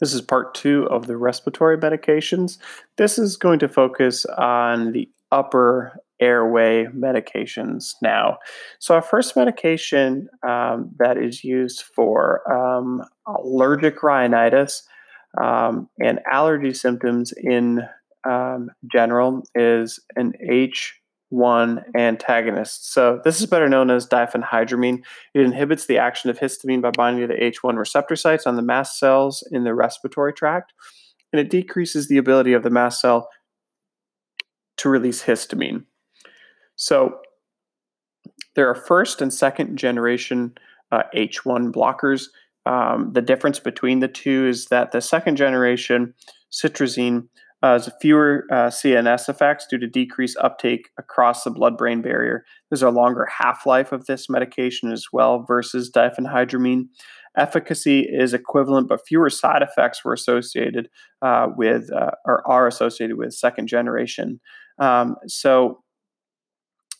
This is part two of the respiratory medications. This is going to focus on the upper airway medications now. So, our first medication um, that is used for um, allergic rhinitis um, and allergy symptoms in um, general is an H 1 antagonist. So, this is better known as diphenhydramine. It inhibits the action of histamine by binding to the H1 receptor sites on the mast cells in the respiratory tract, and it decreases the ability of the mast cell to release histamine. So, there are first and second generation uh, H1 blockers. Um, the difference between the two is that the second generation cetirizine uh, fewer uh, CNS effects due to decreased uptake across the blood brain barrier. There's a longer half life of this medication as well versus diphenhydramine. Efficacy is equivalent, but fewer side effects were associated uh, with uh, or are associated with second generation. Um, so,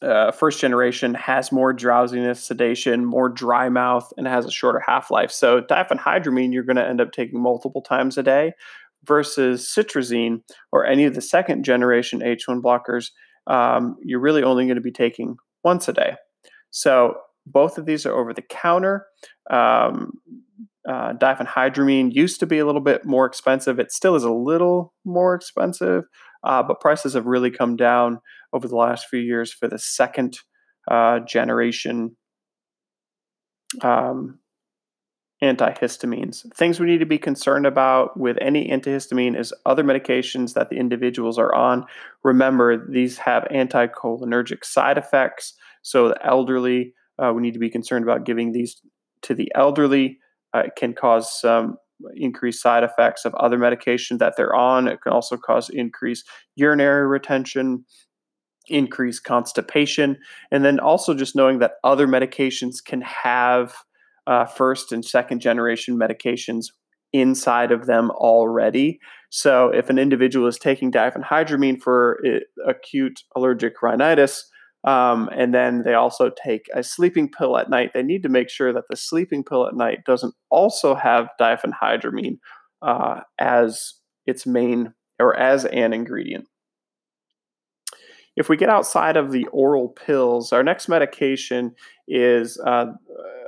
uh, first generation has more drowsiness, sedation, more dry mouth, and has a shorter half life. So, diphenhydramine, you're going to end up taking multiple times a day, versus cetirizine or any of the second generation H1 blockers, um, you're really only going to be taking once a day. So both of these are over the counter. Um, uh, diphenhydramine used to be a little bit more expensive. It still is a little more expensive, uh, but prices have really come down over the last few years for the second uh, generation um, antihistamines. Things we need to be concerned about with any antihistamine is other medications that the individuals are on. Remember, these have anticholinergic side effects. So, the elderly, uh, we need to be concerned about giving these to the elderly. Uh, it can cause some increased side effects of other medications that they're on. It can also cause increased urinary retention, increased constipation, and then also just knowing that other medications can have uh, first and second generation medications inside of them already. So if an individual is taking diphenhydramine for acute allergic rhinitis, um, and then they also take a sleeping pill at night, they need to make sure that the sleeping pill at night doesn't also have diphenhydramine uh, as its main or as an ingredient. If we get outside of the oral pills, our next medication is uh,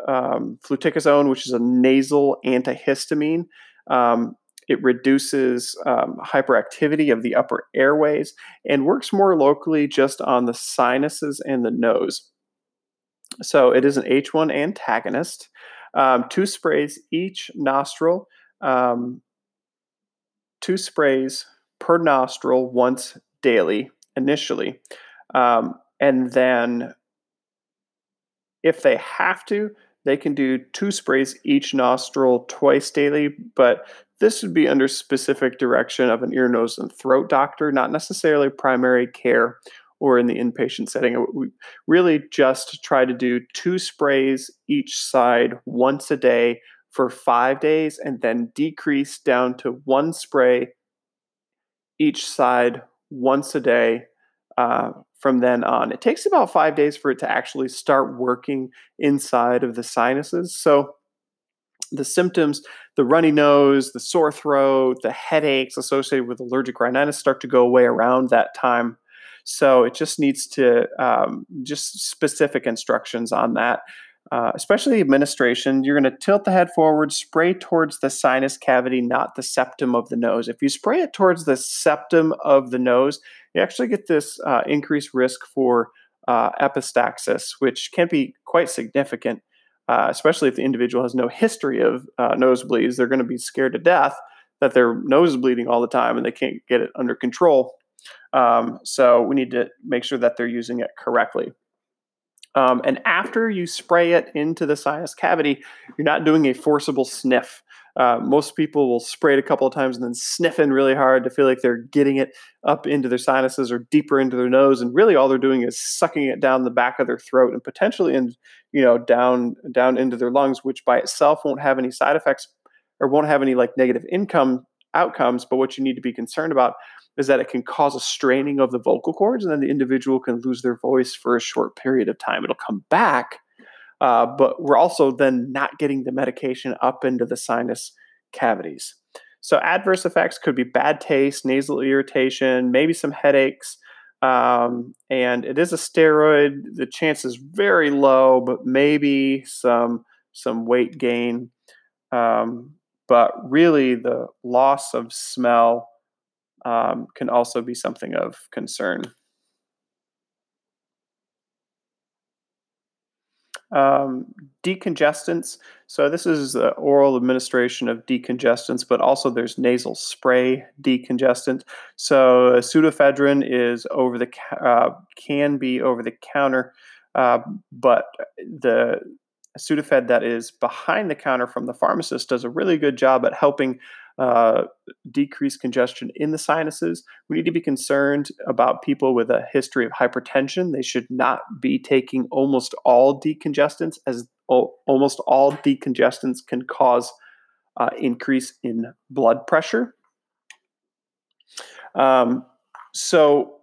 um, fluticasone, which is a nasal antihistamine. Um, it reduces um, hyperactivity of the upper airways and works more locally just on the sinuses and the nose. So it is an H1 antagonist. Um, two sprays each nostril, um, two sprays per nostril once daily initially. Um, and then if they have to, they can do two sprays each nostril twice daily, but this would be under specific direction of an ear, nose, and throat doctor, not necessarily primary care or in the inpatient setting. We really just try to do two sprays each side once a day for five days and then decrease down to one spray each side once a day uh, from then on. It takes about five days for it to actually start working inside of the sinuses. So the symptoms, the runny nose, the sore throat, the headaches associated with allergic rhinitis start to go away around that time. So it just needs to um, just specific instructions on that. Uh, especially administration, you're going to tilt the head forward, spray towards the sinus cavity, not the septum of the nose. If you spray it towards the septum of the nose, you actually get this uh, increased risk for uh, epistaxis, which can be quite significant, uh, especially if the individual has no history of uh, nosebleeds. They're going to be scared to death that their nose is bleeding all the time and they can't get it under control. Um, so we need to make sure that they're using it correctly. Um, and after you spray it into the sinus cavity, you're not doing a forcible sniff. Uh, most people will spray it a couple of times and then sniff in really hard to feel like they're getting it up into their sinuses or deeper into their nose. And really, all they're doing is sucking it down the back of their throat and potentially in, you know, down down into their lungs, which by itself won't have any side effects or won't have any like negative income outcomes. But what you need to be concerned about is that it can cause a straining of the vocal cords, and then the individual can lose their voice for a short period of time. It'll come back, uh, but we're also then not getting the medication up into the sinus cavities. So, adverse effects could be bad taste, nasal irritation, maybe some headaches. Um, and it is a steroid. The chance is very low, but maybe some some weight gain. Um, but really, the loss of smell um, can also be something of concern. Um, decongestants. So this is the oral administration of decongestants, but also there's nasal spray decongestant. So pseudoephedrine is over the uh, can be over the counter, uh, but the Sudafed that is behind the counter from the pharmacist does a really good job at helping uh, decrease congestion in the sinuses. We need to be concerned about people with a history of hypertension. They should not be taking almost all decongestants, as almost all decongestants can cause uh, increase in blood pressure. Um, so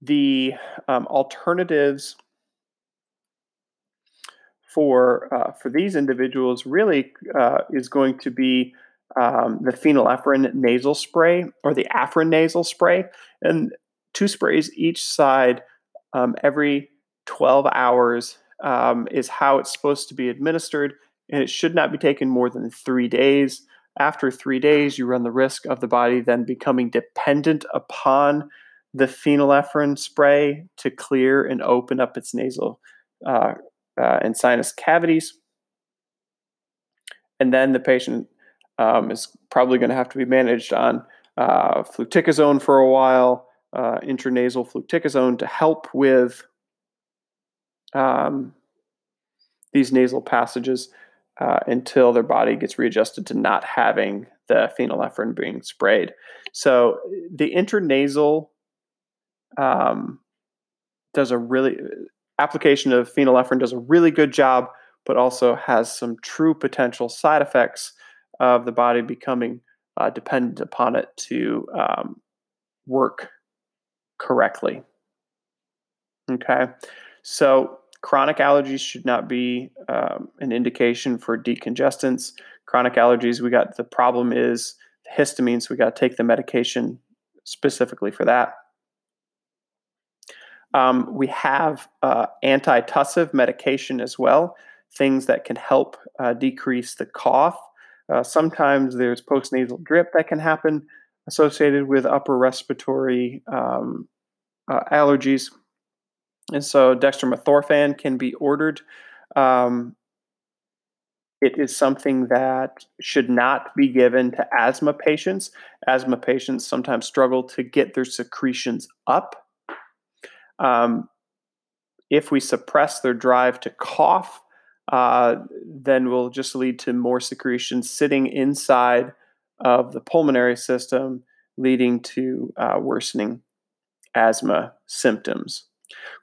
the um, alternatives for uh, for these individuals really uh, is going to be um, the phenylephrine nasal spray or the Afrin nasal spray, and two sprays each side um, every 12 hours um, is how it's supposed to be administered, and it should not be taken more than three days. After three days, you run the risk of the body then becoming dependent upon the phenylephrine spray to clear and open up its nasal uh, uh, and sinus cavities. And then the patient um, is probably going to have to be managed on uh, fluticasone for a while, uh, intranasal fluticasone to help with um, these nasal passages uh, until their body gets readjusted to not having the phenylephrine being sprayed. So the intranasal um, does a really application of phenylephrine does a really good job, but also has some true potential side effects of the body becoming uh, dependent upon it to um, work correctly. Okay, so chronic allergies should not be um, an indication for decongestants. Chronic allergies, we got the problem is histamine, so we got to take the medication specifically for that. Um, we have uh, antitussive medication as well, things that can help uh, decrease the cough. Uh, sometimes there's postnasal drip that can happen associated with upper respiratory um, uh, allergies. And so dextromethorphan can be ordered. Um, it is something that should not be given to asthma patients. Asthma patients sometimes struggle to get their secretions up um, if we suppress their drive to cough, uh, then will just lead to more secretion sitting inside of the pulmonary system, leading to uh, worsening asthma symptoms.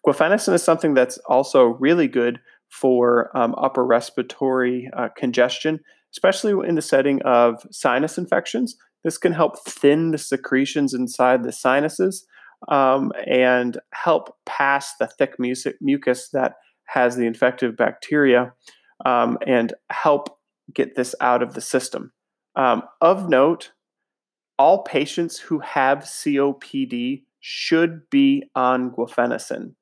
Guaifenesin is something that's also really good for um, upper respiratory uh, congestion, especially in the setting of sinus infections. This can help thin the secretions inside the sinuses um, and help pass the thick mucus that has the infective bacteria um, and help get this out of the system. Um, of note, all patients who have COPD should be on guaifenesin.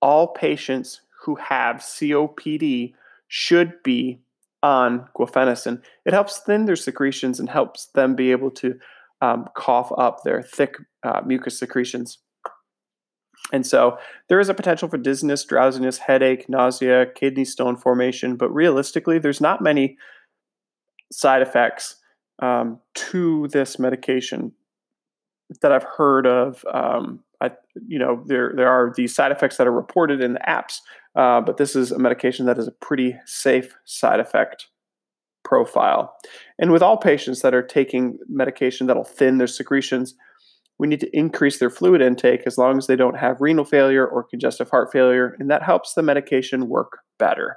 All patients who have COPD should be on guaifenesin. It helps thin their secretions and helps them be able to um, cough up their thick uh, mucus secretions. And so there is a potential for dizziness, drowsiness, headache, nausea, kidney stone formation, but realistically, there's not many side effects um, to this medication that I've heard of. Um, I, you know, there there are these side effects that are reported in the apps, uh, but this is a medication that is a pretty safe side effect profile. And with all patients that are taking medication that'll thin their secretions, we need to increase their fluid intake as long as they don't have renal failure or congestive heart failure, and that helps the medication work better.